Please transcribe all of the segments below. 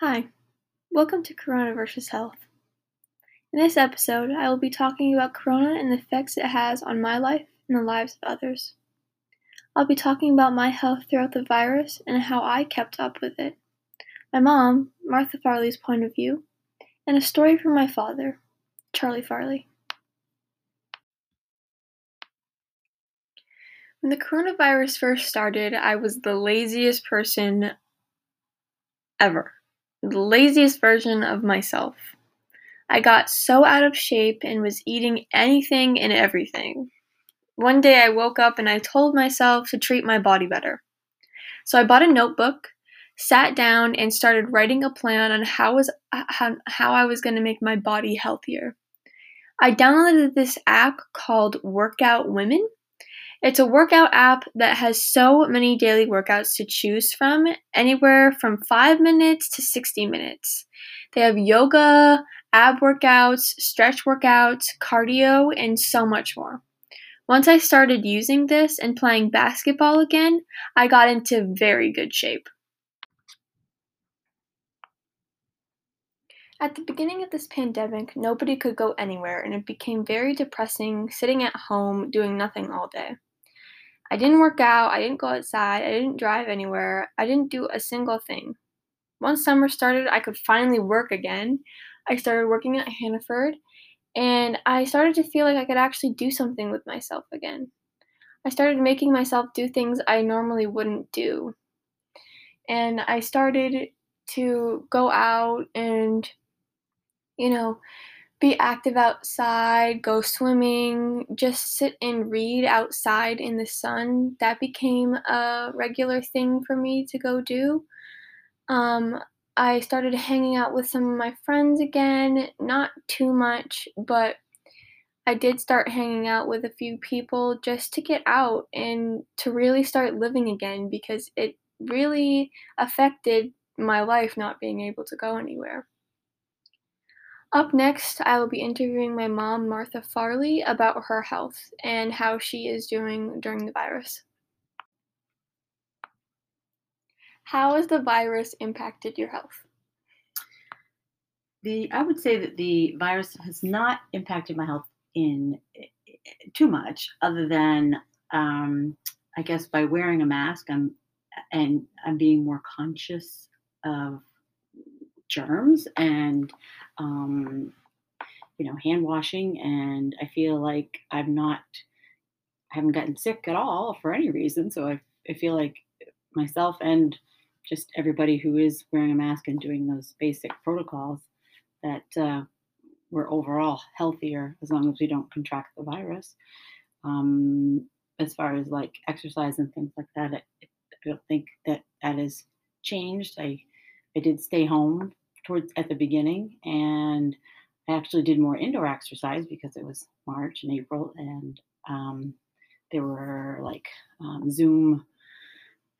Hi, welcome to Corona versus Health. In this episode, I will be talking about Corona and the effects it has on my life and the lives of others. I'll be talking about my health throughout the virus and how I kept up with it, my mom, Martha Farley's point of view, and a story from my father, Charlie Farley. When the coronavirus first started, I was the laziest person ever. The laziest version of myself. I got so out of shape and was eating anything and everything. One day I woke up and I told myself to treat my body better. So I bought a notebook, sat down, and started writing a plan on how was how, how I was going to make my body healthier. I downloaded this app called Workout Women it's a workout app that has so many daily workouts to choose from, anywhere from 5 minutes to 60 minutes. They have yoga, ab workouts, stretch workouts, cardio, and so much more. Once I started using this and playing basketball again, I got into very good shape. At the beginning of this pandemic, nobody could go anywhere, and it became very depressing sitting at home doing nothing all day. I didn't work out, I didn't go outside, I didn't drive anywhere, I didn't do a single thing. Once summer started, I could finally work again. I started working at Hannaford, and I started to feel like I could actually do something with myself again. I started making myself do things I normally wouldn't do. And I started to go out and, you know, be active outside, go swimming, just sit and read outside in the sun. That became a regular thing for me to go do. Um, I started hanging out with some of my friends again, not too much, but I did start hanging out with a few people just to get out and to really start living again because it really affected my life not being able to go anywhere. Up next, I will be interviewing my mom, Martha Farley, about her health and how she is doing during the virus. How has the virus impacted your health? The I would say that the virus has not impacted my health in too much, other than um, I guess by wearing a mask, I'm and I'm being more conscious of germs and um, you know hand washing and i feel like i'm not i haven't gotten sick at all for any reason so i, I feel like myself and just everybody who is wearing a mask and doing those basic protocols that uh, we're overall healthier as long as we don't contract the virus. Um, as far as like exercise and things like that I, I don't think that that has changed. I I did stay home towards at the beginning, and I actually did more indoor exercise because it was March and April, and um, there were like um, Zoom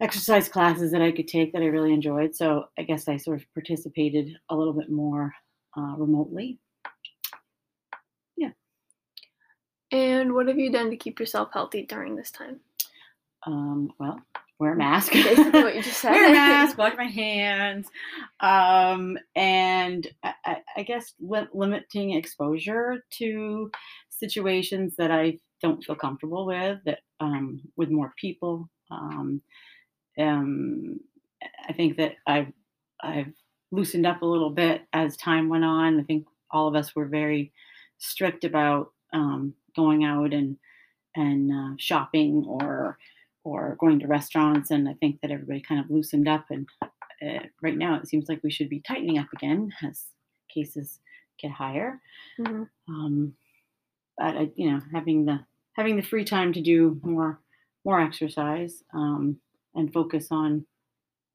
exercise classes that I could take that I really enjoyed. So I guess I sort of participated a little bit more uh, remotely. Yeah. And what have you done to keep yourself healthy during this time? Um, well, wear a mask. Basically, what you just said. wear a mask, wash my hands, um, and I, I guess li- limiting exposure to situations that I don't feel comfortable with, that um, with more people. Um, um, I think that I've I've loosened up a little bit as time went on. I think all of us were very strict about um, going out and and uh, shopping or or going to restaurants. And I think that everybody kind of loosened up. And uh, right now, it seems like we should be tightening up again as cases get higher. Mm-hmm. Um, but I, you know, having the having the free time to do more more exercise um, and focus on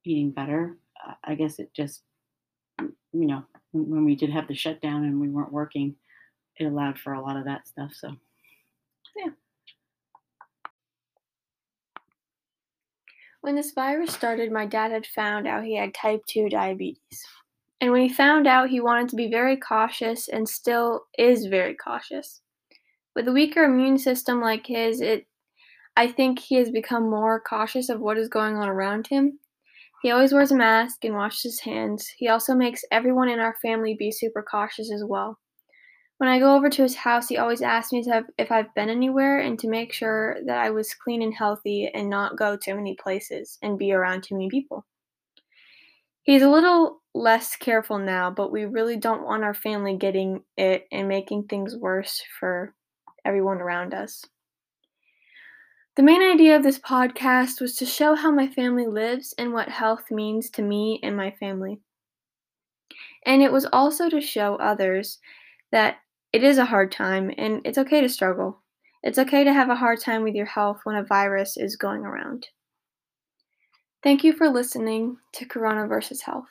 eating better. I guess it just, you know, when we did have the shutdown and we weren't working, it allowed for a lot of that stuff. So, yeah. When this virus started, my dad had found out he had type 2 diabetes. And when he found out, he wanted to be very cautious and still is very cautious. With a weaker immune system like his, it I think he has become more cautious of what is going on around him. He always wears a mask and washes his hands. He also makes everyone in our family be super cautious as well. When I go over to his house, he always asks me if I've been anywhere and to make sure that I was clean and healthy and not go too many places and be around too many people. He's a little less careful now, but we really don't want our family getting it and making things worse for everyone around us. The main idea of this podcast was to show how my family lives and what health means to me and my family. And it was also to show others that it is a hard time and it's okay to struggle. It's okay to have a hard time with your health when a virus is going around. Thank you for listening to Corona versus Health.